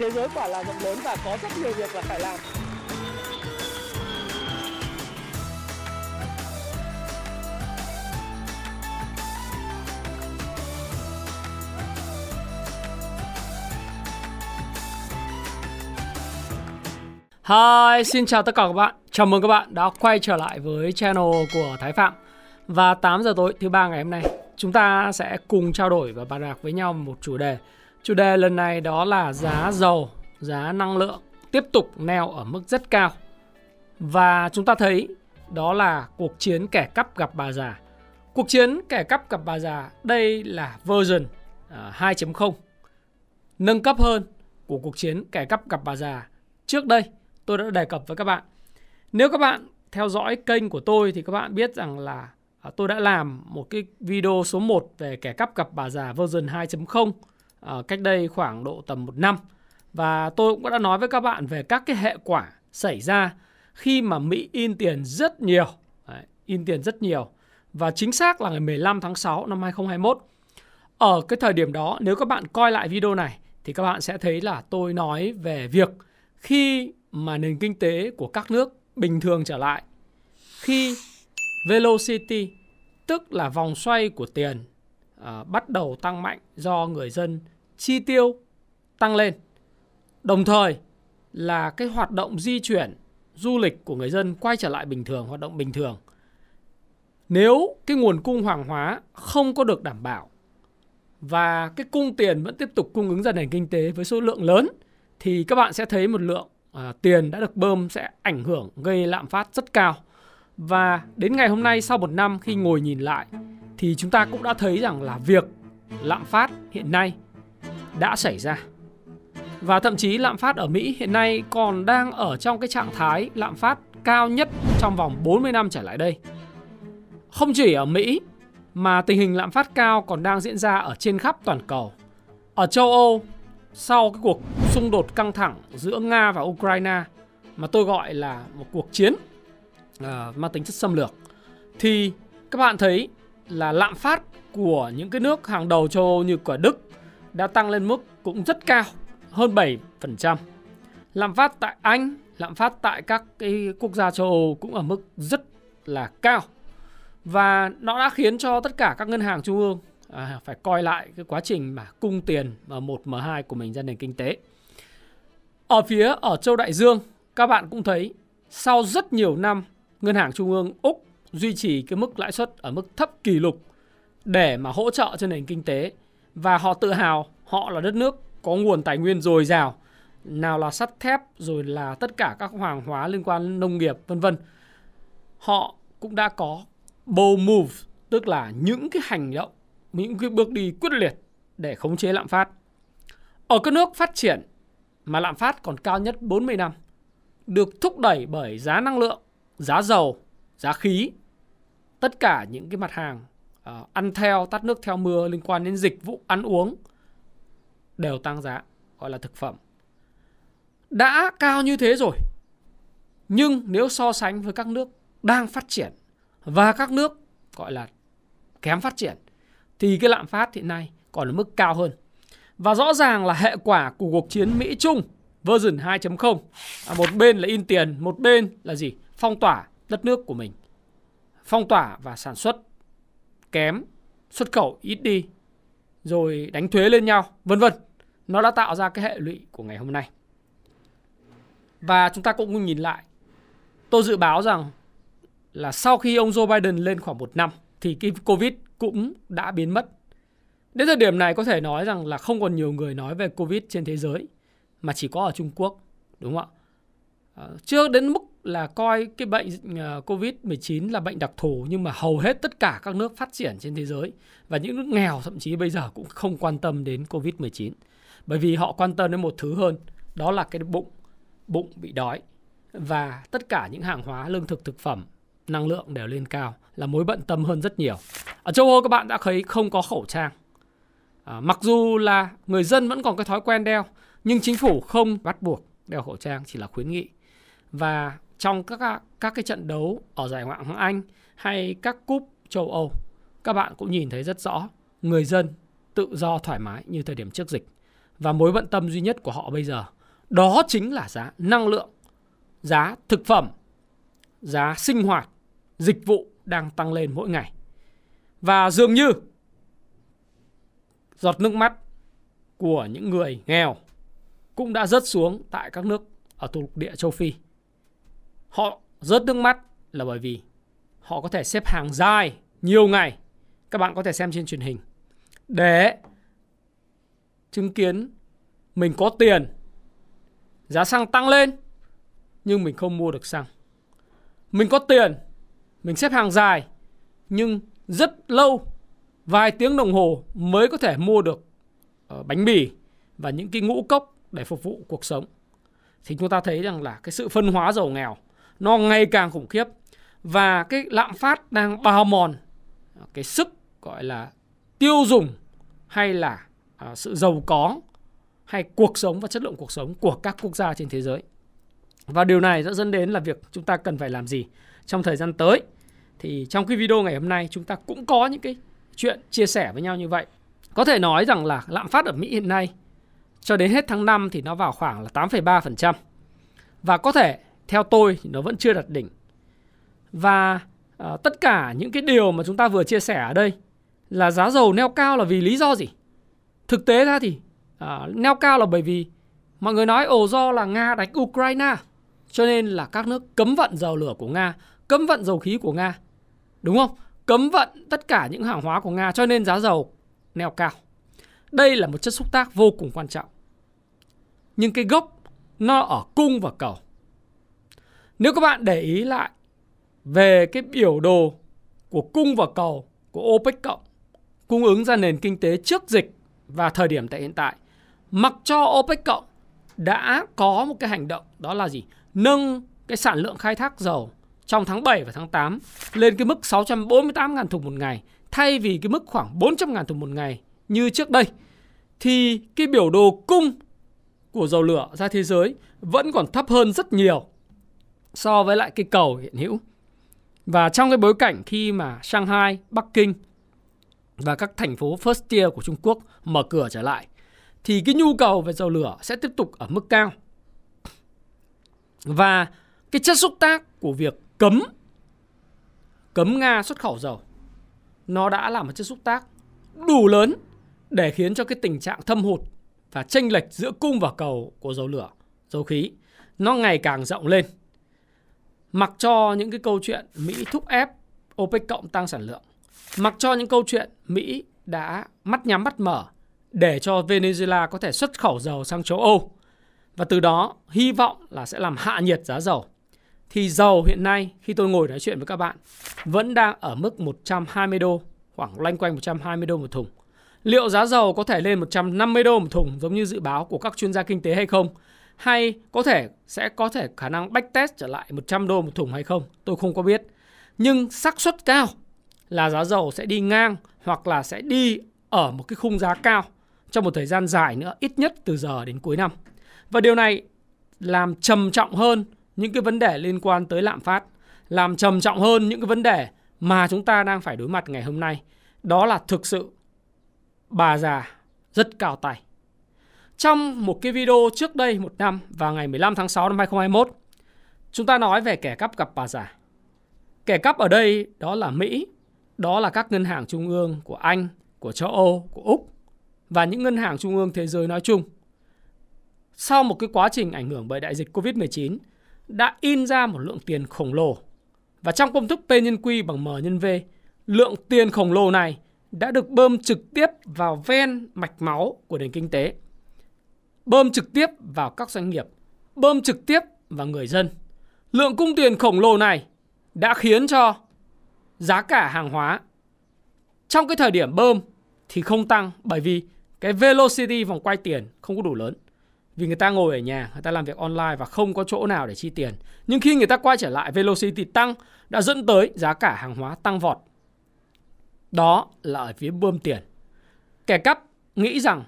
thế giới quả là rộng lớn và có rất nhiều việc là phải làm Hi, xin chào tất cả các bạn. Chào mừng các bạn đã quay trở lại với channel của Thái Phạm. Và 8 giờ tối thứ ba ngày hôm nay, chúng ta sẽ cùng trao đổi và bàn bạc với nhau một chủ đề. Chủ đề lần này đó là giá dầu, giá năng lượng tiếp tục neo ở mức rất cao. Và chúng ta thấy đó là cuộc chiến kẻ cắp gặp bà già. Cuộc chiến kẻ cắp gặp bà già đây là version à, 2.0 nâng cấp hơn của cuộc chiến kẻ cắp gặp bà già trước đây tôi đã đề cập với các bạn. Nếu các bạn theo dõi kênh của tôi thì các bạn biết rằng là à, tôi đã làm một cái video số 1 về kẻ cắp gặp bà già version 2.0 Ờ, cách đây khoảng độ tầm một năm. Và tôi cũng đã nói với các bạn về các cái hệ quả xảy ra khi mà Mỹ in tiền rất nhiều, Đấy, in tiền rất nhiều. Và chính xác là ngày 15 tháng 6 năm 2021. Ở cái thời điểm đó nếu các bạn coi lại video này thì các bạn sẽ thấy là tôi nói về việc khi mà nền kinh tế của các nước bình thường trở lại khi velocity tức là vòng xoay của tiền à, bắt đầu tăng mạnh do người dân chi tiêu tăng lên đồng thời là cái hoạt động di chuyển du lịch của người dân quay trở lại bình thường hoạt động bình thường nếu cái nguồn cung hàng hóa không có được đảm bảo và cái cung tiền vẫn tiếp tục cung ứng ra nền kinh tế với số lượng lớn thì các bạn sẽ thấy một lượng à, tiền đã được bơm sẽ ảnh hưởng gây lạm phát rất cao. Và đến ngày hôm nay sau một năm khi ngồi nhìn lại thì chúng ta cũng đã thấy rằng là việc lạm phát hiện nay đã xảy ra. Và thậm chí lạm phát ở Mỹ hiện nay còn đang ở trong cái trạng thái lạm phát cao nhất trong vòng 40 năm trở lại đây. Không chỉ ở Mỹ mà tình hình lạm phát cao còn đang diễn ra ở trên khắp toàn cầu. Ở châu Âu sau cái cuộc xung đột căng thẳng giữa Nga và Ukraine mà tôi gọi là một cuộc chiến uh, mang tính chất xâm lược thì các bạn thấy là lạm phát của những cái nước hàng đầu châu Âu như của Đức đã tăng lên mức cũng rất cao, hơn 7%. Lạm phát tại Anh, lạm phát tại các cái quốc gia châu Âu cũng ở mức rất là cao. Và nó đã khiến cho tất cả các ngân hàng trung ương à, phải coi lại cái quá trình mà cung tiền M1 M2 của mình ra nền kinh tế. Ở phía ở châu Đại Dương, các bạn cũng thấy sau rất nhiều năm ngân hàng trung ương Úc duy trì cái mức lãi suất ở mức thấp kỷ lục để mà hỗ trợ cho nền kinh tế và họ tự hào họ là đất nước có nguồn tài nguyên dồi dào nào là sắt thép rồi là tất cả các hàng hóa liên quan nông nghiệp vân vân họ cũng đã có bold move tức là những cái hành động những cái bước đi quyết liệt để khống chế lạm phát. Ở các nước phát triển mà lạm phát còn cao nhất 40 năm được thúc đẩy bởi giá năng lượng, giá dầu, giá khí, tất cả những cái mặt hàng uh, ăn theo, tắt nước theo mưa liên quan đến dịch vụ ăn uống đều tăng giá, gọi là thực phẩm. Đã cao như thế rồi. Nhưng nếu so sánh với các nước đang phát triển và các nước gọi là kém phát triển thì cái lạm phát hiện nay còn ở mức cao hơn. Và rõ ràng là hệ quả của cuộc chiến Mỹ Trung version 2.0 à, một bên là in tiền, một bên là gì? Phong tỏa đất nước của mình. Phong tỏa và sản xuất kém, xuất khẩu ít đi, rồi đánh thuế lên nhau, vân vân. Nó đã tạo ra cái hệ lụy của ngày hôm nay. Và chúng ta cũng nhìn lại. Tôi dự báo rằng là sau khi ông Joe Biden lên khoảng một năm thì cái Covid cũng đã biến mất. Đến thời điểm này có thể nói rằng là không còn nhiều người nói về Covid trên thế giới mà chỉ có ở Trung Quốc, đúng không ạ? Ờ, chưa đến mức là coi cái bệnh ờ, Covid-19 là bệnh đặc thù nhưng mà hầu hết tất cả các nước phát triển trên thế giới và những nước nghèo thậm chí bây giờ cũng không quan tâm đến Covid-19. Bởi vì họ quan tâm đến một thứ hơn, đó là cái bụng, bụng bị đói và tất cả những hàng hóa lương thực thực phẩm năng lượng đều lên cao là mối bận tâm hơn rất nhiều. Ở châu Âu các bạn đã thấy không có khẩu trang. À, mặc dù là người dân vẫn còn cái thói quen đeo, nhưng chính phủ không bắt buộc đeo khẩu trang chỉ là khuyến nghị. Và trong các các cái trận đấu ở giải Ngoại hạng Anh hay các cúp châu Âu, các bạn cũng nhìn thấy rất rõ người dân tự do thoải mái như thời điểm trước dịch. và mối bận tâm duy nhất của họ bây giờ đó chính là giá năng lượng, giá thực phẩm, giá sinh hoạt, dịch vụ đang tăng lên mỗi ngày. Và dường như giọt nước mắt của những người nghèo cũng đã rớt xuống tại các nước ở thuộc địa châu Phi. Họ rớt nước mắt là bởi vì họ có thể xếp hàng dài nhiều ngày. Các bạn có thể xem trên truyền hình để chứng kiến mình có tiền giá xăng tăng lên nhưng mình không mua được xăng. Mình có tiền, mình xếp hàng dài nhưng rất lâu vài tiếng đồng hồ mới có thể mua được ờ, bánh mì và những cái ngũ cốc để phục vụ cuộc sống. Thì chúng ta thấy rằng là cái sự phân hóa giàu nghèo nó ngày càng khủng khiếp và cái lạm phát đang bào mòn cái sức gọi là tiêu dùng hay là uh, sự giàu có hay cuộc sống và chất lượng cuộc sống của các quốc gia trên thế giới. Và điều này sẽ dẫn đến là việc chúng ta cần phải làm gì trong thời gian tới. Thì trong cái video ngày hôm nay chúng ta cũng có những cái chuyện chia sẻ với nhau như vậy. Có thể nói rằng là lạm phát ở Mỹ hiện nay cho đến hết tháng 5 thì nó vào khoảng là 8,3%. Và có thể theo tôi thì nó vẫn chưa đạt đỉnh. Và uh, tất cả những cái điều mà chúng ta vừa chia sẻ ở đây là giá dầu neo cao là vì lý do gì? Thực tế ra thì uh, neo cao là bởi vì mọi người nói ồ do là Nga đánh Ukraine cho nên là các nước cấm vận dầu lửa của Nga, cấm vận dầu khí của Nga. Đúng không? Cấm vận tất cả những hàng hóa của Nga cho nên giá dầu neo cao. Đây là một chất xúc tác vô cùng quan trọng. Nhưng cái gốc nó ở cung và cầu. Nếu các bạn để ý lại về cái biểu đồ của cung và cầu của OPEC cộng, cung ứng ra nền kinh tế trước dịch và thời điểm tại hiện tại, mặc cho OPEC cộng đã có một cái hành động đó là gì? Nâng cái sản lượng khai thác dầu trong tháng 7 và tháng 8 lên cái mức 648.000 thùng một ngày, thay vì cái mức khoảng 400.000 thùng một ngày như trước đây, thì cái biểu đồ cung của dầu lửa ra thế giới vẫn còn thấp hơn rất nhiều so với lại cái cầu hiện hữu. Và trong cái bối cảnh khi mà Shanghai, Bắc Kinh và các thành phố first tier của Trung Quốc mở cửa trở lại thì cái nhu cầu về dầu lửa sẽ tiếp tục ở mức cao. Và cái chất xúc tác của việc cấm cấm Nga xuất khẩu dầu nó đã là một chất xúc tác đủ lớn để khiến cho cái tình trạng thâm hụt và chênh lệch giữa cung và cầu của dầu lửa, dầu khí nó ngày càng rộng lên. Mặc cho những cái câu chuyện Mỹ thúc ép OPEC cộng tăng sản lượng, mặc cho những câu chuyện Mỹ đã mắt nhắm mắt mở để cho Venezuela có thể xuất khẩu dầu sang châu Âu và từ đó hy vọng là sẽ làm hạ nhiệt giá dầu. Thì dầu hiện nay khi tôi ngồi nói chuyện với các bạn vẫn đang ở mức 120 đô, khoảng loanh quanh 120 đô một thùng. Liệu giá dầu có thể lên 150 đô một thùng giống như dự báo của các chuyên gia kinh tế hay không? Hay có thể sẽ có thể khả năng backtest trở lại 100 đô một thùng hay không? Tôi không có biết. Nhưng xác suất cao là giá dầu sẽ đi ngang hoặc là sẽ đi ở một cái khung giá cao trong một thời gian dài nữa, ít nhất từ giờ đến cuối năm. Và điều này làm trầm trọng hơn những cái vấn đề liên quan tới lạm phát, làm trầm trọng hơn những cái vấn đề mà chúng ta đang phải đối mặt ngày hôm nay. Đó là thực sự bà già rất cao tay. Trong một cái video trước đây một năm vào ngày 15 tháng 6 năm 2021, chúng ta nói về kẻ cắp gặp bà già. Kẻ cắp ở đây đó là Mỹ, đó là các ngân hàng trung ương của Anh, của châu Âu, của Úc và những ngân hàng trung ương thế giới nói chung. Sau một cái quá trình ảnh hưởng bởi đại dịch Covid-19 đã in ra một lượng tiền khổng lồ. Và trong công thức P nhân Q bằng M nhân V, lượng tiền khổng lồ này đã được bơm trực tiếp vào ven mạch máu của nền kinh tế. Bơm trực tiếp vào các doanh nghiệp, bơm trực tiếp vào người dân. Lượng cung tiền khổng lồ này đã khiến cho giá cả hàng hóa trong cái thời điểm bơm thì không tăng bởi vì cái velocity vòng quay tiền không có đủ lớn. Vì người ta ngồi ở nhà, người ta làm việc online và không có chỗ nào để chi tiền. Nhưng khi người ta quay trở lại, velocity tăng đã dẫn tới giá cả hàng hóa tăng vọt. Đó là ở phía bơm tiền. Kẻ cắp nghĩ rằng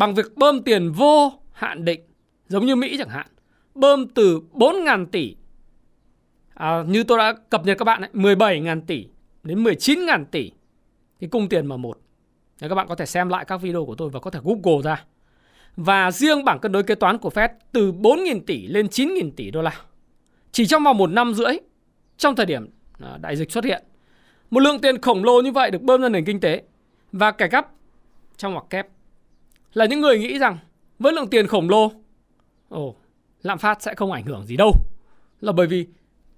bằng việc bơm tiền vô hạn định, giống như Mỹ chẳng hạn, bơm từ 4.000 tỷ, à, như tôi đã cập nhật các bạn ấy, 17.000 tỷ đến 19.000 tỷ cái cung tiền M1. Nếu các bạn có thể xem lại các video của tôi và có thể Google ra Và riêng bảng cân đối kế toán của Fed từ 4.000 tỷ lên 9.000 tỷ đô la. Chỉ trong vòng một năm rưỡi, trong thời điểm à, đại dịch xuất hiện. Một lượng tiền khổng lồ như vậy được bơm ra nền kinh tế và cải cách trong ngoặc kép là những người nghĩ rằng với lượng tiền khổng lồ, ồ, lạm phát sẽ không ảnh hưởng gì đâu. Là bởi vì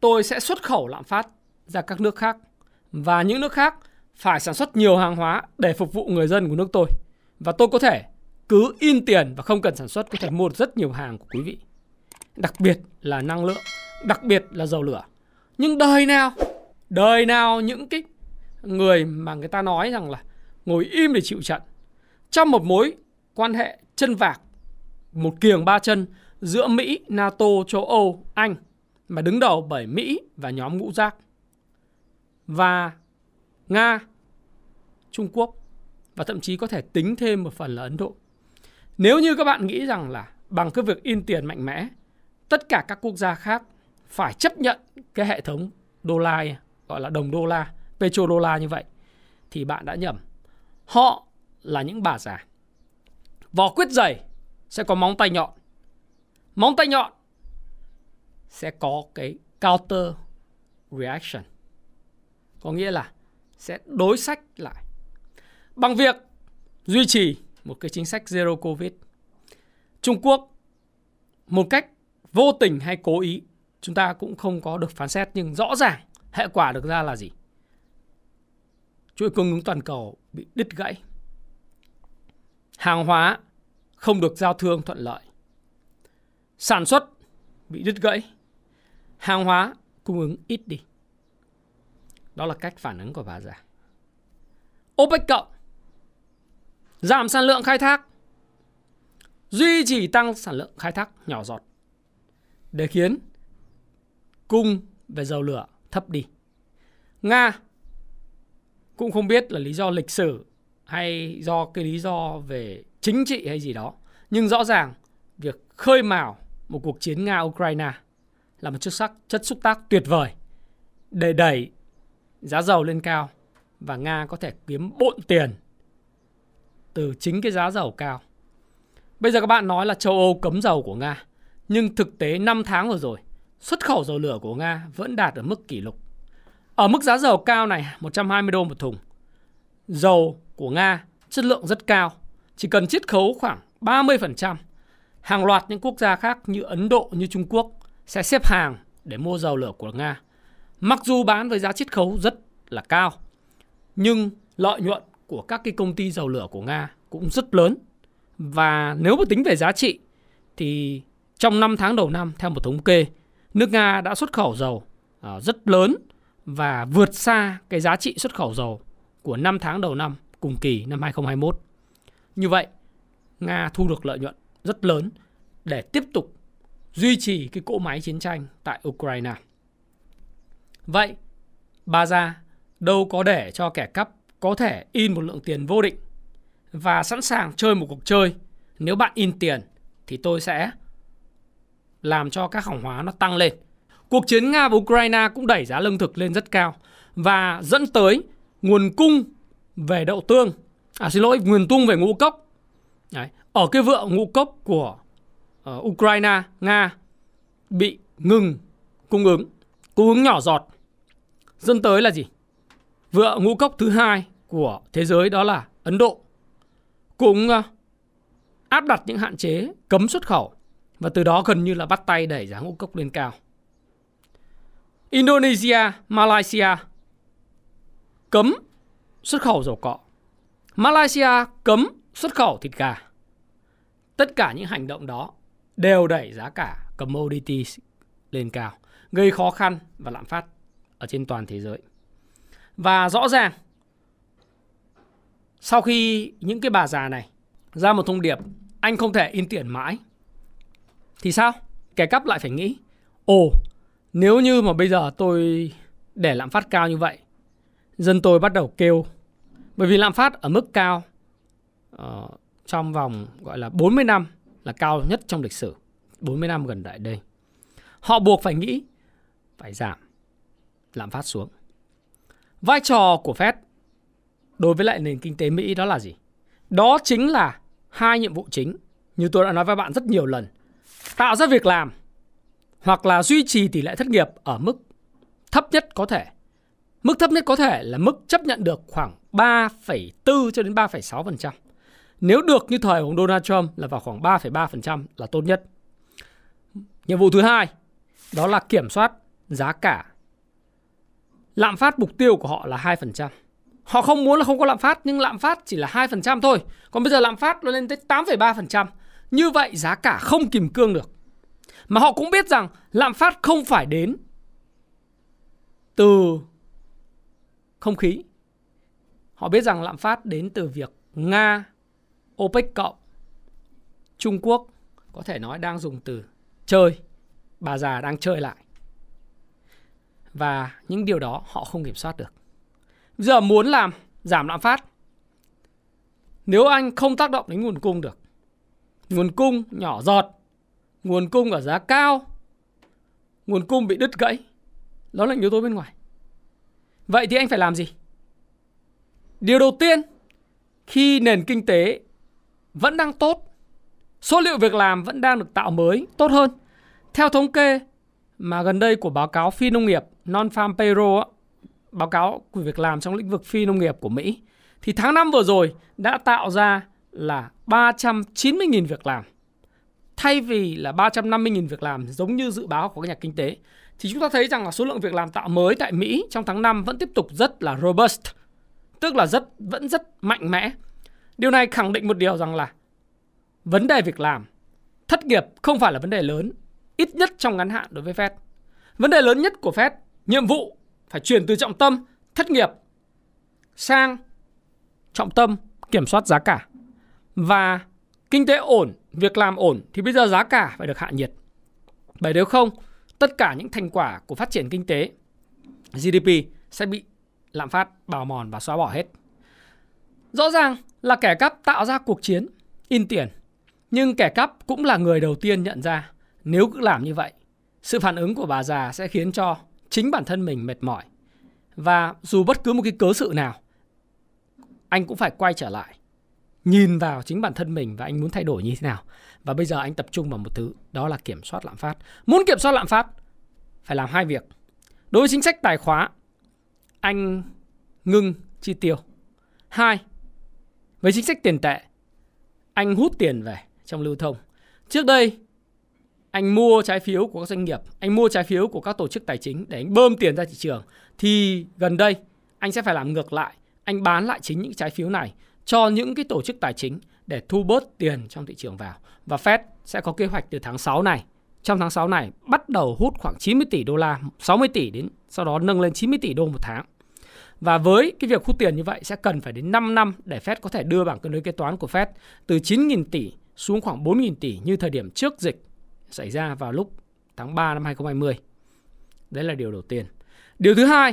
tôi sẽ xuất khẩu lạm phát ra các nước khác và những nước khác phải sản xuất nhiều hàng hóa để phục vụ người dân của nước tôi. Và tôi có thể cứ in tiền và không cần sản xuất có thể mua rất nhiều hàng của quý vị. Đặc biệt là năng lượng, đặc biệt là dầu lửa. Nhưng đời nào, đời nào những cái người mà người ta nói rằng là ngồi im để chịu trận trong một mối quan hệ chân vạc, một kiềng ba chân giữa Mỹ, NATO, châu Âu, Anh mà đứng đầu bởi Mỹ và nhóm ngũ giác và Nga, Trung Quốc và thậm chí có thể tính thêm một phần là Ấn Độ. Nếu như các bạn nghĩ rằng là bằng cái việc in tiền mạnh mẽ, tất cả các quốc gia khác phải chấp nhận cái hệ thống đô la gọi là đồng đô la, petro la như vậy thì bạn đã nhầm. Họ là những bà già. Vỏ quyết dày sẽ có móng tay nhọn. Móng tay nhọn sẽ có cái counter reaction. Có nghĩa là sẽ đối sách lại bằng việc duy trì một cái chính sách zero covid. Trung Quốc một cách vô tình hay cố ý, chúng ta cũng không có được phán xét nhưng rõ ràng hệ quả được ra là gì? Chuỗi cung ứng toàn cầu bị đứt gãy. Hàng hóa không được giao thương thuận lợi. Sản xuất bị đứt gãy. Hàng hóa cung ứng ít đi. Đó là cách phản ứng của bà già. OPEC cộng, giảm sản lượng khai thác, duy trì tăng sản lượng khai thác nhỏ giọt để khiến cung về dầu lửa thấp đi. Nga cũng không biết là lý do lịch sử hay do cái lý do về chính trị hay gì đó. Nhưng rõ ràng việc khơi mào một cuộc chiến Nga-Ukraine là một chất sắc chất xúc tác tuyệt vời để đẩy giá dầu lên cao và Nga có thể kiếm bộn tiền từ chính cái giá dầu cao. Bây giờ các bạn nói là châu Âu cấm dầu của Nga, nhưng thực tế 5 tháng vừa rồi, xuất khẩu dầu lửa của Nga vẫn đạt ở mức kỷ lục. Ở mức giá dầu cao này 120 đô một thùng. Dầu của Nga chất lượng rất cao, chỉ cần chiết khấu khoảng 30%. Hàng loạt những quốc gia khác như Ấn Độ, như Trung Quốc sẽ xếp hàng để mua dầu lửa của Nga. Mặc dù bán với giá chiết khấu rất là cao, nhưng lợi nhuận của các cái công ty dầu lửa của Nga cũng rất lớn. Và nếu mà tính về giá trị thì trong 5 tháng đầu năm theo một thống kê, nước Nga đã xuất khẩu dầu ờ, rất lớn và vượt xa cái giá trị xuất khẩu dầu của 5 tháng đầu năm cùng kỳ năm 2021. Như vậy, Nga thu được lợi nhuận rất lớn để tiếp tục duy trì cái cỗ máy chiến tranh tại Ukraine. Vậy, bà già đâu có để cho kẻ cắp có thể in một lượng tiền vô định và sẵn sàng chơi một cuộc chơi. Nếu bạn in tiền thì tôi sẽ làm cho các hàng hóa nó tăng lên. Cuộc chiến Nga và Ukraine cũng đẩy giá lương thực lên rất cao và dẫn tới nguồn cung về đậu tương, à xin lỗi, nguồn tung về ngũ cốc. Đấy, ở cái vựa ngũ cốc của uh, Ukraine, Nga bị ngừng cung ứng, cung ứng nhỏ giọt. Dẫn tới là gì? Vựa ngũ cốc thứ hai của thế giới đó là Ấn Độ cũng uh, áp đặt những hạn chế cấm xuất khẩu và từ đó gần như là bắt tay đẩy giá ngũ cốc lên cao. Indonesia, Malaysia cấm xuất khẩu dầu cọ. Malaysia cấm xuất khẩu thịt gà. Tất cả những hành động đó đều đẩy giá cả commodities lên cao, gây khó khăn và lạm phát ở trên toàn thế giới. Và rõ ràng sau khi những cái bà già này ra một thông điệp anh không thể in tiền mãi thì sao? Kẻ cắp lại phải nghĩ ồ nếu như mà bây giờ tôi để lạm phát cao như vậy dân tôi bắt đầu kêu. Bởi vì lạm phát ở mức cao uh, trong vòng gọi là 40 năm là cao nhất trong lịch sử 40 năm gần đại đây. Họ buộc phải nghĩ phải giảm lạm phát xuống. Vai trò của Fed đối với lại nền kinh tế Mỹ đó là gì? Đó chính là hai nhiệm vụ chính như tôi đã nói với bạn rất nhiều lần, tạo ra việc làm hoặc là duy trì tỷ lệ thất nghiệp ở mức thấp nhất có thể. Mức thấp nhất có thể là mức chấp nhận được khoảng 3,4 cho đến 3,6%. Nếu được như thời của Donald Trump là vào khoảng 3,3% là tốt nhất. Nhiệm vụ thứ hai đó là kiểm soát giá cả. Lạm phát mục tiêu của họ là 2%. Họ không muốn là không có lạm phát nhưng lạm phát chỉ là 2% thôi. Còn bây giờ lạm phát nó lên tới 8,3%. Như vậy giá cả không kìm cương được. Mà họ cũng biết rằng lạm phát không phải đến từ không khí. Họ biết rằng lạm phát đến từ việc Nga, OPEC cộng, Trung Quốc có thể nói đang dùng từ chơi. Bà già đang chơi lại. Và những điều đó họ không kiểm soát được. Giờ muốn làm giảm lạm phát nếu anh không tác động đến nguồn cung được nguồn cung nhỏ giọt nguồn cung ở giá cao nguồn cung bị đứt gãy đó là yếu tố bên ngoài vậy thì anh phải làm gì điều đầu tiên, khi nền kinh tế vẫn đang tốt, số liệu việc làm vẫn đang được tạo mới, tốt hơn theo thống kê mà gần đây của báo cáo phi nông nghiệp non farm payroll báo cáo của việc làm trong lĩnh vực phi nông nghiệp của Mỹ, thì tháng 5 vừa rồi đã tạo ra là 390.000 việc làm. Thay vì là 350.000 việc làm giống như dự báo của các nhà kinh tế thì chúng ta thấy rằng là số lượng việc làm tạo mới tại Mỹ trong tháng 5 vẫn tiếp tục rất là robust, tức là rất vẫn rất mạnh mẽ. Điều này khẳng định một điều rằng là vấn đề việc làm, thất nghiệp không phải là vấn đề lớn, ít nhất trong ngắn hạn đối với Fed. Vấn đề lớn nhất của Fed, nhiệm vụ phải chuyển từ trọng tâm thất nghiệp sang trọng tâm kiểm soát giá cả. Và kinh tế ổn, việc làm ổn thì bây giờ giá cả phải được hạ nhiệt. Bởi nếu không, tất cả những thành quả của phát triển kinh tế GDP sẽ bị lạm phát bào mòn và xóa bỏ hết. Rõ ràng là kẻ cắp tạo ra cuộc chiến, in tiền. Nhưng kẻ cắp cũng là người đầu tiên nhận ra nếu cứ làm như vậy, sự phản ứng của bà già sẽ khiến cho chính bản thân mình mệt mỏi. Và dù bất cứ một cái cớ sự nào, anh cũng phải quay trở lại nhìn vào chính bản thân mình và anh muốn thay đổi như thế nào. Và bây giờ anh tập trung vào một thứ, đó là kiểm soát lạm phát. Muốn kiểm soát lạm phát phải làm hai việc. Đối với chính sách tài khóa, anh ngưng chi tiêu. Hai, với chính sách tiền tệ, anh hút tiền về trong lưu thông. Trước đây anh mua trái phiếu của các doanh nghiệp, anh mua trái phiếu của các tổ chức tài chính để anh bơm tiền ra thị trường thì gần đây anh sẽ phải làm ngược lại, anh bán lại chính những trái phiếu này cho những cái tổ chức tài chính để thu bớt tiền trong thị trường vào. Và Fed sẽ có kế hoạch từ tháng 6 này, trong tháng 6 này bắt đầu hút khoảng 90 tỷ đô la, 60 tỷ đến sau đó nâng lên 90 tỷ đô một tháng. Và với cái việc hút tiền như vậy sẽ cần phải đến 5 năm để Fed có thể đưa bảng cân đối kế toán của Fed từ 9.000 tỷ xuống khoảng 4.000 tỷ như thời điểm trước dịch xảy ra vào lúc tháng 3 năm 2020. Đấy là điều đầu tiên. Điều thứ hai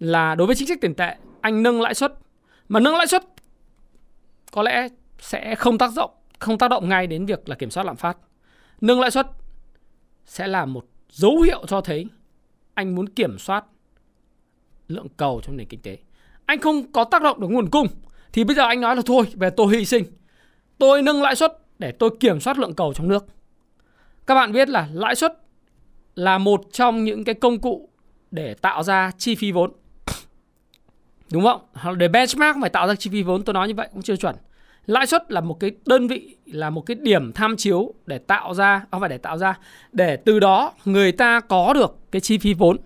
là đối với chính sách tiền tệ, anh nâng lãi suất. Mà nâng lãi suất có lẽ sẽ không tác động không tác động ngay đến việc là kiểm soát lạm phát. Nâng lãi suất sẽ là một dấu hiệu cho thấy anh muốn kiểm soát lượng cầu trong nền kinh tế. Anh không có tác động được nguồn cung thì bây giờ anh nói là thôi, về tôi hy sinh. Tôi nâng lãi suất để tôi kiểm soát lượng cầu trong nước. Các bạn biết là lãi suất là một trong những cái công cụ để tạo ra chi phí vốn. Đúng không? Để benchmark phải tạo ra chi phí vốn tôi nói như vậy cũng chưa chuẩn. Lãi suất là một cái đơn vị là một cái điểm tham chiếu để tạo ra à, không phải để tạo ra để từ đó người ta có được cái chi phí vốn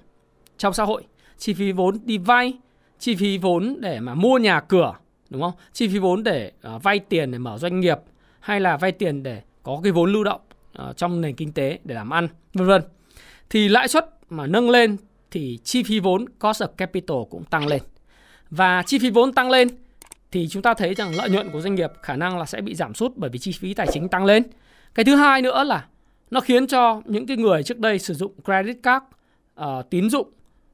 trong xã hội, chi phí vốn đi vay, chi phí vốn để mà mua nhà cửa, đúng không? Chi phí vốn để uh, vay tiền để mở doanh nghiệp hay là vay tiền để có cái vốn lưu động uh, trong nền kinh tế để làm ăn, vân vân. Thì lãi suất mà nâng lên thì chi phí vốn cost of capital cũng tăng lên. Và chi phí vốn tăng lên thì chúng ta thấy rằng lợi nhuận của doanh nghiệp khả năng là sẽ bị giảm sút bởi vì chi phí tài chính tăng lên. Cái thứ hai nữa là nó khiến cho những cái người trước đây sử dụng credit card, uh, tín dụng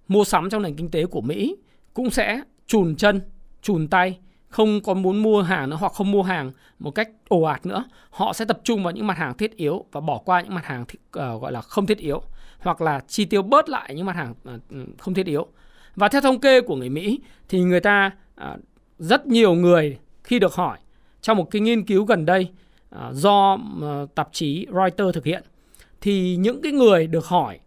mua sắm trong nền kinh tế của Mỹ cũng sẽ chùn chân, chùn tay, không còn muốn mua hàng nữa hoặc không mua hàng một cách ồ ạt nữa. Họ sẽ tập trung vào những mặt hàng thiết yếu và bỏ qua những mặt hàng th- uh, ờ, gọi là không thiết yếu hoặc là chi tiêu bớt lại những mặt hàng uh, không thiết yếu. Và theo thống kê của người Mỹ thì người ta à, rất nhiều người khi được hỏi trong một cái nghiên cứu gần đây à, do à, tạp chí Reuters thực hiện thì những cái người được hỏi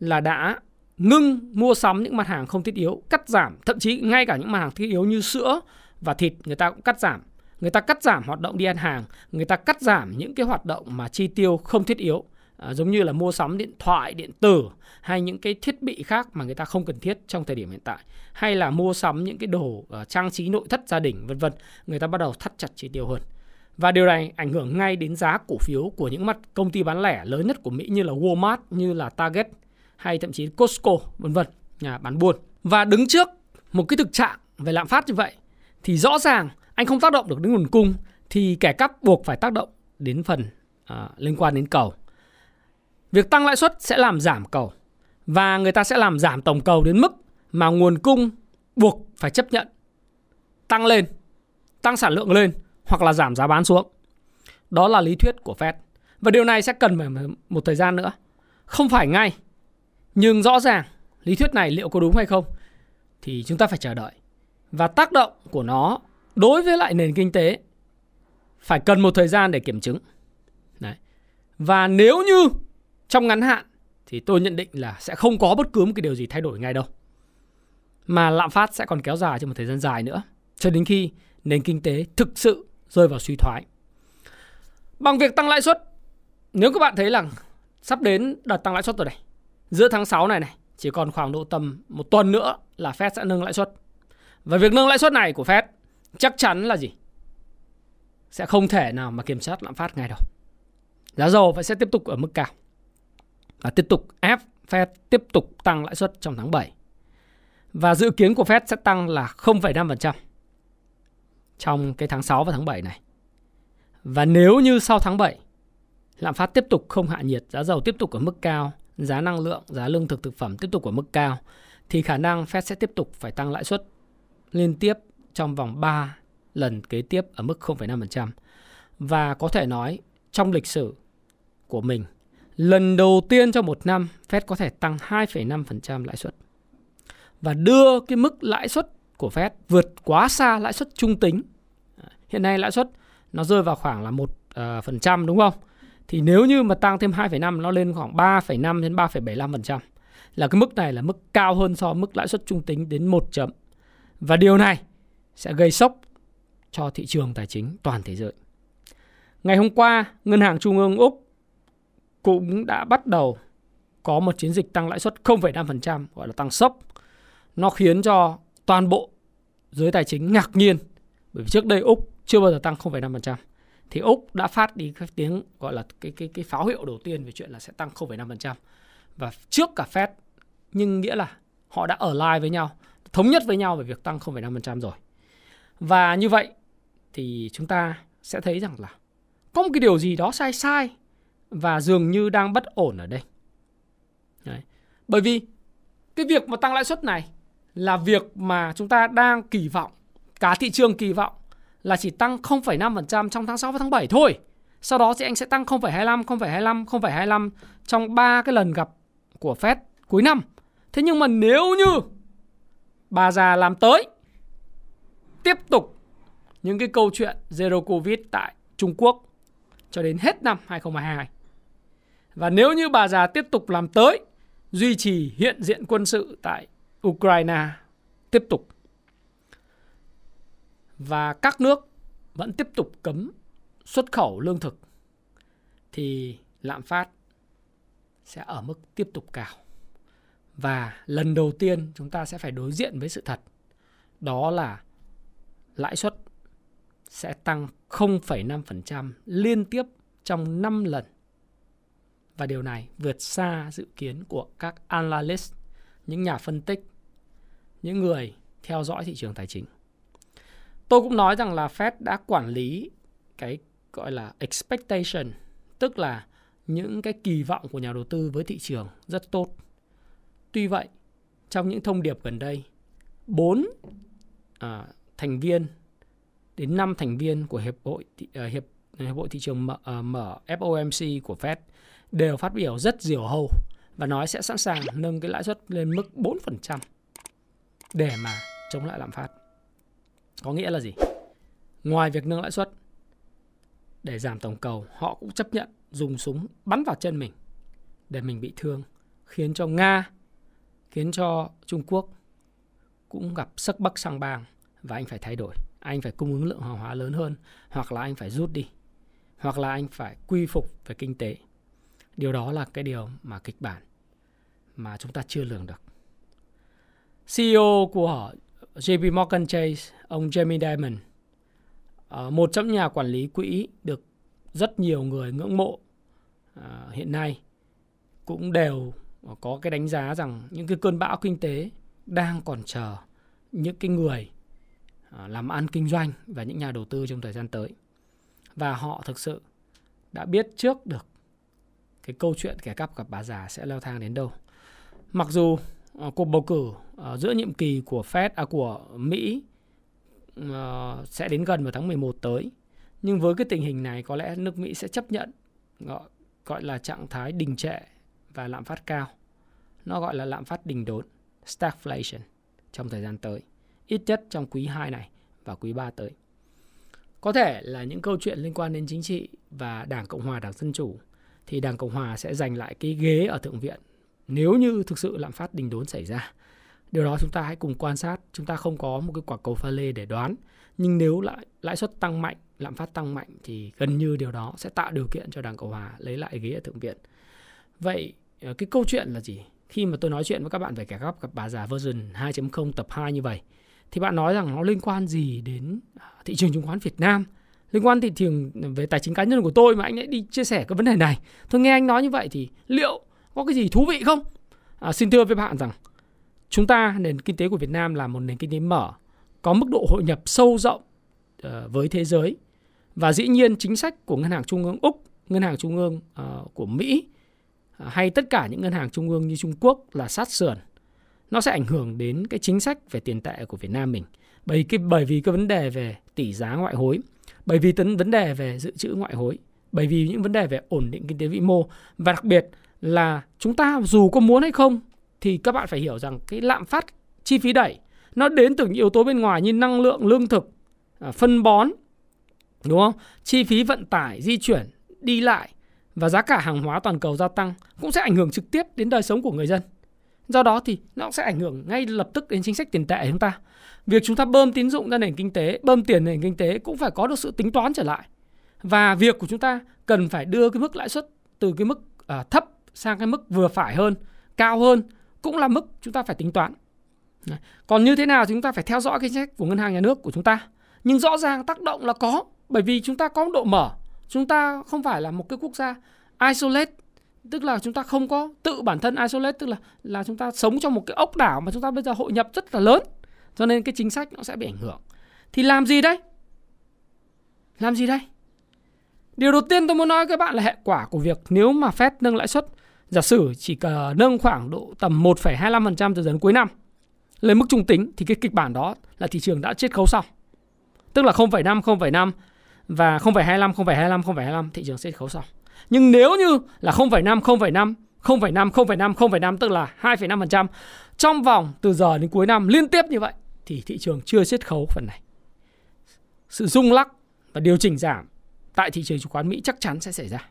là đã ngưng mua sắm những mặt hàng không thiết yếu, cắt giảm, thậm chí ngay cả những mặt hàng thiết yếu như sữa và thịt người ta cũng cắt giảm. Người ta cắt giảm hoạt động đi ăn hàng, người ta cắt giảm những cái hoạt động mà chi tiêu không thiết yếu, à, giống như là mua sắm điện thoại, điện tử hay những cái thiết bị khác mà người ta không cần thiết trong thời điểm hiện tại, hay là mua sắm những cái đồ uh, trang trí nội thất gia đình vân vân, người ta bắt đầu thắt chặt chi tiêu hơn. Và điều này ảnh hưởng ngay đến giá cổ phiếu của những mặt công ty bán lẻ lớn nhất của Mỹ như là Walmart, như là Target hay thậm chí Costco vân vân, nhà bán buôn. Và đứng trước một cái thực trạng về lạm phát như vậy thì rõ ràng anh không tác động được đến nguồn cung thì kẻ cắp buộc phải tác động đến phần à, liên quan đến cầu. Việc tăng lãi suất sẽ làm giảm cầu và người ta sẽ làm giảm tổng cầu đến mức mà nguồn cung buộc phải chấp nhận tăng lên, tăng sản lượng lên hoặc là giảm giá bán xuống. Đó là lý thuyết của Fed. Và điều này sẽ cần phải một thời gian nữa. Không phải ngay. Nhưng rõ ràng lý thuyết này liệu có đúng hay không thì chúng ta phải chờ đợi. Và tác động của nó đối với lại nền kinh tế phải cần một thời gian để kiểm chứng. Đấy. Và nếu như trong ngắn hạn thì tôi nhận định là sẽ không có bất cứ một cái điều gì thay đổi ngay đâu. Mà lạm phát sẽ còn kéo dài trong một thời gian dài nữa cho đến khi nền kinh tế thực sự rơi vào suy thoái. Bằng việc tăng lãi suất, nếu các bạn thấy là sắp đến đợt tăng lãi suất rồi này, giữa tháng 6 này này, chỉ còn khoảng độ tầm một tuần nữa là Fed sẽ nâng lãi suất. Và việc nâng lãi suất này của Fed chắc chắn là gì? Sẽ không thể nào mà kiểm soát lạm phát ngay đâu. Giá dầu vẫn sẽ tiếp tục ở mức cao là tiếp tục ép Fed tiếp tục tăng lãi suất trong tháng 7. Và dự kiến của Fed sẽ tăng là 0,5% trong cái tháng 6 và tháng 7 này. Và nếu như sau tháng 7 lạm phát tiếp tục không hạ nhiệt, giá dầu tiếp tục ở mức cao, giá năng lượng, giá lương thực thực phẩm tiếp tục ở mức cao thì khả năng Fed sẽ tiếp tục phải tăng lãi suất liên tiếp trong vòng 3 lần kế tiếp ở mức 0,5%. Và có thể nói trong lịch sử của mình, lần đầu tiên trong một năm Fed có thể tăng 2,5% lãi suất. Và đưa cái mức lãi suất của Fed vượt quá xa lãi suất trung tính. Hiện nay lãi suất nó rơi vào khoảng là 1% ờ, phần trăm đúng không? Thì nếu như mà tăng thêm 2,5 nó lên khoảng 3,5 đến 3,75%. Là cái mức này là mức cao hơn so với mức lãi suất trung tính đến 1 chấm. Và điều này sẽ gây sốc cho thị trường tài chính toàn thế giới. Ngày hôm qua, Ngân hàng Trung ương Úc cũng đã bắt đầu có một chiến dịch tăng lãi suất 0,5% gọi là tăng sốc. Nó khiến cho toàn bộ giới tài chính ngạc nhiên bởi vì trước đây Úc chưa bao giờ tăng 0,5%. Thì Úc đã phát đi cái tiếng gọi là cái cái cái pháo hiệu đầu tiên về chuyện là sẽ tăng 0,5%. Và trước cả Fed nhưng nghĩa là họ đã ở lại với nhau, thống nhất với nhau về việc tăng 0,5% rồi. Và như vậy thì chúng ta sẽ thấy rằng là có một cái điều gì đó sai sai và dường như đang bất ổn ở đây. Đấy. Bởi vì cái việc mà tăng lãi suất này là việc mà chúng ta đang kỳ vọng, cả thị trường kỳ vọng là chỉ tăng 0,5% trong tháng 6 và tháng 7 thôi. Sau đó thì anh sẽ tăng 0,25, 0,25, 0,25 trong 3 cái lần gặp của Fed cuối năm. Thế nhưng mà nếu như bà già làm tới tiếp tục những cái câu chuyện zero covid tại Trung Quốc cho đến hết năm 2022. Và nếu như bà già tiếp tục làm tới duy trì hiện diện quân sự tại Ukraine tiếp tục và các nước vẫn tiếp tục cấm xuất khẩu lương thực thì lạm phát sẽ ở mức tiếp tục cao. Và lần đầu tiên chúng ta sẽ phải đối diện với sự thật. Đó là lãi suất sẽ tăng 0,5% liên tiếp trong 5 lần. Và điều này vượt xa dự kiến của các analyst, những nhà phân tích, những người theo dõi thị trường tài chính. Tôi cũng nói rằng là Fed đã quản lý cái gọi là expectation, tức là những cái kỳ vọng của nhà đầu tư với thị trường rất tốt. Tuy vậy, trong những thông điệp gần đây, 4 à, thành viên đến 5 thành viên của hiệp hội uh, hiệp hiệp hội thị trường mở, uh, à, mở FOMC của Fed đều phát biểu rất diều hâu và nói sẽ sẵn sàng nâng cái lãi suất lên mức 4% để mà chống lại lạm phát. Có nghĩa là gì? Ngoài việc nâng lãi suất để giảm tổng cầu, họ cũng chấp nhận dùng súng bắn vào chân mình để mình bị thương, khiến cho Nga, khiến cho Trung Quốc cũng gặp sức bắc sang bang và anh phải thay đổi. Anh phải cung ứng lượng hàng hóa lớn hơn hoặc là anh phải rút đi hoặc là anh phải quy phục về kinh tế. Điều đó là cái điều mà kịch bản mà chúng ta chưa lường được. CEO của JP Morgan Chase, ông Jamie Dimon, ờ, một trong nhà quản lý quỹ được rất nhiều người ngưỡng mộ ờ, hiện nay cũng đều có cái đánh giá rằng những cái cơn bão kinh tế đang còn chờ những cái người ờ, làm ăn kinh doanh và những nhà đầu tư trong thời gian tới. Và họ thực sự đã biết trước được cái câu chuyện kẻ cắp gặp bà già sẽ leo thang đến đâu. Mặc dù uh, cuộc bầu cử uh, giữa nhiệm kỳ của Fed à, của Mỹ uh, sẽ đến gần vào tháng 11 tới, nhưng với cái tình hình này có lẽ nước Mỹ sẽ chấp nhận gọi, gọi là trạng thái đình trệ và lạm phát cao. Nó gọi là lạm phát đình đốn, stagflation trong thời gian tới, ít nhất trong quý 2 này và quý 3 tới. Có thể là những câu chuyện liên quan đến chính trị và Đảng Cộng hòa, Đảng Dân Chủ thì Đảng Cộng hòa sẽ giành lại cái ghế ở Thượng viện nếu như thực sự lạm phát đình đốn xảy ra. Điều đó chúng ta hãy cùng quan sát, chúng ta không có một cái quả cầu pha lê để đoán. Nhưng nếu lại lãi suất tăng mạnh, lạm phát tăng mạnh thì gần như điều đó sẽ tạo điều kiện cho Đảng Cộng hòa lấy lại ghế ở Thượng viện. Vậy ờ, cái câu chuyện là gì? Khi mà tôi nói chuyện với các bạn về kẻ góc gặp bà già version 2.0 tập 2 như vậy thì bạn nói rằng nó liên quan gì đến ờ, thị trường chứng khoán Việt Nam? Liên quan thị trường về tài chính cá nhân của tôi mà anh lại đi chia sẻ cái vấn đề này. Tôi nghe anh nói như vậy thì liệu có cái gì thú vị không? À, xin thưa với bạn rằng chúng ta nền kinh tế của Việt Nam là một nền kinh tế mở, có mức độ hội nhập sâu rộng uh, với thế giới và dĩ nhiên chính sách của ngân hàng trung ương Úc, ngân hàng trung ương uh, của Mỹ uh, hay tất cả những ngân hàng trung ương như Trung Quốc là sát sườn nó sẽ ảnh hưởng đến cái chính sách về tiền tệ của Việt Nam mình. Bởi cái bởi vì cái vấn đề về tỷ giá ngoại hối, bởi vì tấn vấn đề về dự trữ ngoại hối, bởi vì những vấn đề về ổn định kinh tế vĩ mô và đặc biệt là chúng ta dù có muốn hay không thì các bạn phải hiểu rằng cái lạm phát chi phí đẩy nó đến từ những yếu tố bên ngoài như năng lượng, lương thực, à, phân bón, đúng không? Chi phí vận tải, di chuyển, đi lại và giá cả hàng hóa toàn cầu gia tăng cũng sẽ ảnh hưởng trực tiếp đến đời sống của người dân. Do đó thì nó sẽ ảnh hưởng ngay lập tức đến chính sách tiền tệ của chúng ta. Việc chúng ta bơm tín dụng ra nền kinh tế, bơm tiền nền kinh tế cũng phải có được sự tính toán trở lại. Và việc của chúng ta cần phải đưa cái mức lãi suất từ cái mức uh, thấp sang cái mức vừa phải hơn, cao hơn cũng là mức chúng ta phải tính toán. Còn như thế nào thì chúng ta phải theo dõi cái sách của ngân hàng nhà nước của chúng ta. Nhưng rõ ràng tác động là có bởi vì chúng ta có độ mở. Chúng ta không phải là một cái quốc gia isolate tức là chúng ta không có tự bản thân isolate tức là là chúng ta sống trong một cái ốc đảo mà chúng ta bây giờ hội nhập rất là lớn cho nên cái chính sách nó sẽ bị ảnh hưởng thì làm gì đấy làm gì đây điều đầu tiên tôi muốn nói với các bạn là hệ quả của việc nếu mà Fed nâng lãi suất giả sử chỉ cần nâng khoảng độ tầm 1,25% từ dần cuối năm lên mức trung tính thì cái kịch bản đó là thị trường đã chết khấu xong tức là 0,5 0,5 và 0,25 0,25 0,25 thị trường sẽ khấu xong nhưng nếu như là 0,5, 0,5, 0,5, 0,5, 0,5 tức là 2,5% trong vòng từ giờ đến cuối năm liên tiếp như vậy thì thị trường chưa siết khấu phần này. Sự rung lắc và điều chỉnh giảm tại thị trường chứng khoán Mỹ chắc chắn sẽ xảy ra.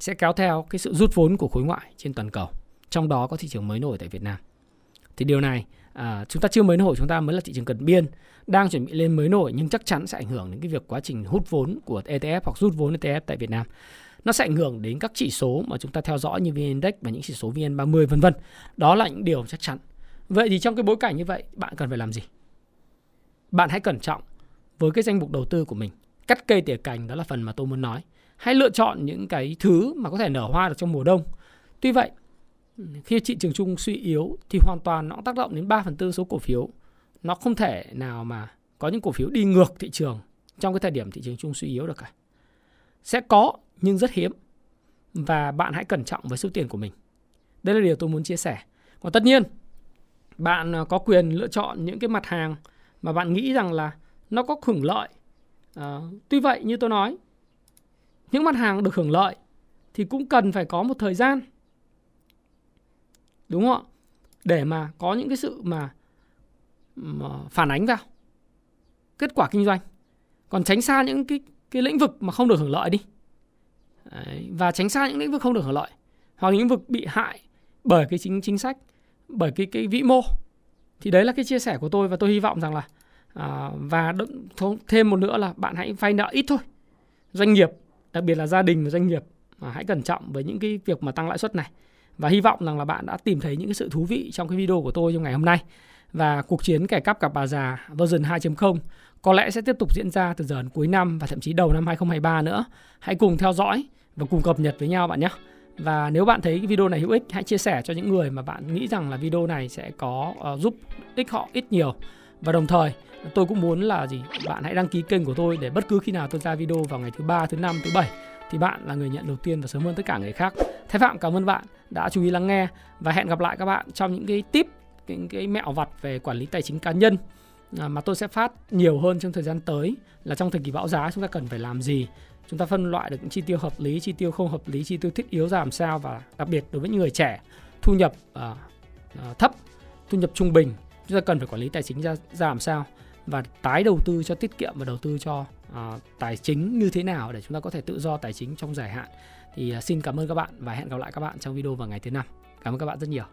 Sẽ kéo theo cái sự rút vốn của khối ngoại trên toàn cầu. Trong đó có thị trường mới nổi tại Việt Nam. Thì điều này à, chúng ta chưa mới nổi chúng ta mới là thị trường cần biên đang chuẩn bị lên mới nổi nhưng chắc chắn sẽ ảnh hưởng đến cái việc quá trình hút vốn của ETF hoặc rút vốn ETF tại Việt Nam nó sẽ ảnh hưởng đến các chỉ số mà chúng ta theo dõi như VN Index và những chỉ số VN30 vân vân. Đó là những điều chắc chắn. Vậy thì trong cái bối cảnh như vậy, bạn cần phải làm gì? Bạn hãy cẩn trọng với cái danh mục đầu tư của mình. Cắt cây tỉa cành đó là phần mà tôi muốn nói. Hãy lựa chọn những cái thứ mà có thể nở hoa được trong mùa đông. Tuy vậy, khi thị trường chung suy yếu thì hoàn toàn nó tác động đến 3 phần tư số cổ phiếu. Nó không thể nào mà có những cổ phiếu đi ngược thị trường trong cái thời điểm thị trường chung suy yếu được cả. Sẽ có nhưng rất hiếm. Và bạn hãy cẩn trọng với số tiền của mình. Đây là điều tôi muốn chia sẻ. Còn tất nhiên, bạn à, có quyền lựa chọn những cái mặt hàng mà bạn nghĩ rằng là nó có hưởng lợi. À, tuy vậy như tôi nói, những mặt hàng được hưởng lợi thì cũng cần phải có một thời gian. Đúng không ạ? Để mà có những cái sự mà, mà phản ánh vào kết quả kinh doanh. Còn tránh xa những cái cái lĩnh vực mà không được hưởng lợi đi. Đấy, và tránh xa những lĩnh vực không được hưởng lợi hoặc những lĩnh vực bị hại bởi cái chính chính sách bởi cái cái vĩ mô thì đấy là cái chia sẻ của tôi và tôi hy vọng rằng là à, và thêm một nữa là bạn hãy vay nợ ít thôi doanh nghiệp đặc biệt là gia đình và doanh nghiệp à, hãy cẩn trọng với những cái việc mà tăng lãi suất này và hy vọng rằng là bạn đã tìm thấy những cái sự thú vị trong cái video của tôi trong ngày hôm nay và cuộc chiến kẻ cắp cặp bà già version 2.0 có lẽ sẽ tiếp tục diễn ra từ giờ đến cuối năm và thậm chí đầu năm 2023 nữa. Hãy cùng theo dõi và cùng cập nhật với nhau bạn nhé. Và nếu bạn thấy cái video này hữu ích, hãy chia sẻ cho những người mà bạn nghĩ rằng là video này sẽ có uh, giúp ích họ ít nhiều. Và đồng thời, tôi cũng muốn là gì? Bạn hãy đăng ký kênh của tôi để bất cứ khi nào tôi ra video vào ngày thứ ba, thứ năm, thứ bảy thì bạn là người nhận đầu tiên và sớm hơn tất cả người khác. Thái Phạm cảm ơn bạn đã chú ý lắng nghe và hẹn gặp lại các bạn trong những cái tip, những cái mẹo vặt về quản lý tài chính cá nhân à, mà tôi sẽ phát nhiều hơn trong thời gian tới là trong thời kỳ bão giá chúng ta cần phải làm gì chúng ta phân loại được những chi tiêu hợp lý chi tiêu không hợp lý chi tiêu thiết yếu ra làm sao và đặc biệt đối với những người trẻ thu nhập à, à, thấp thu nhập trung bình chúng ta cần phải quản lý tài chính ra ra làm sao và tái đầu tư cho tiết kiệm và đầu tư cho à, tài chính như thế nào để chúng ta có thể tự do tài chính trong dài hạn. Thì à, xin cảm ơn các bạn và hẹn gặp lại các bạn trong video vào ngày thứ năm. Cảm ơn các bạn rất nhiều.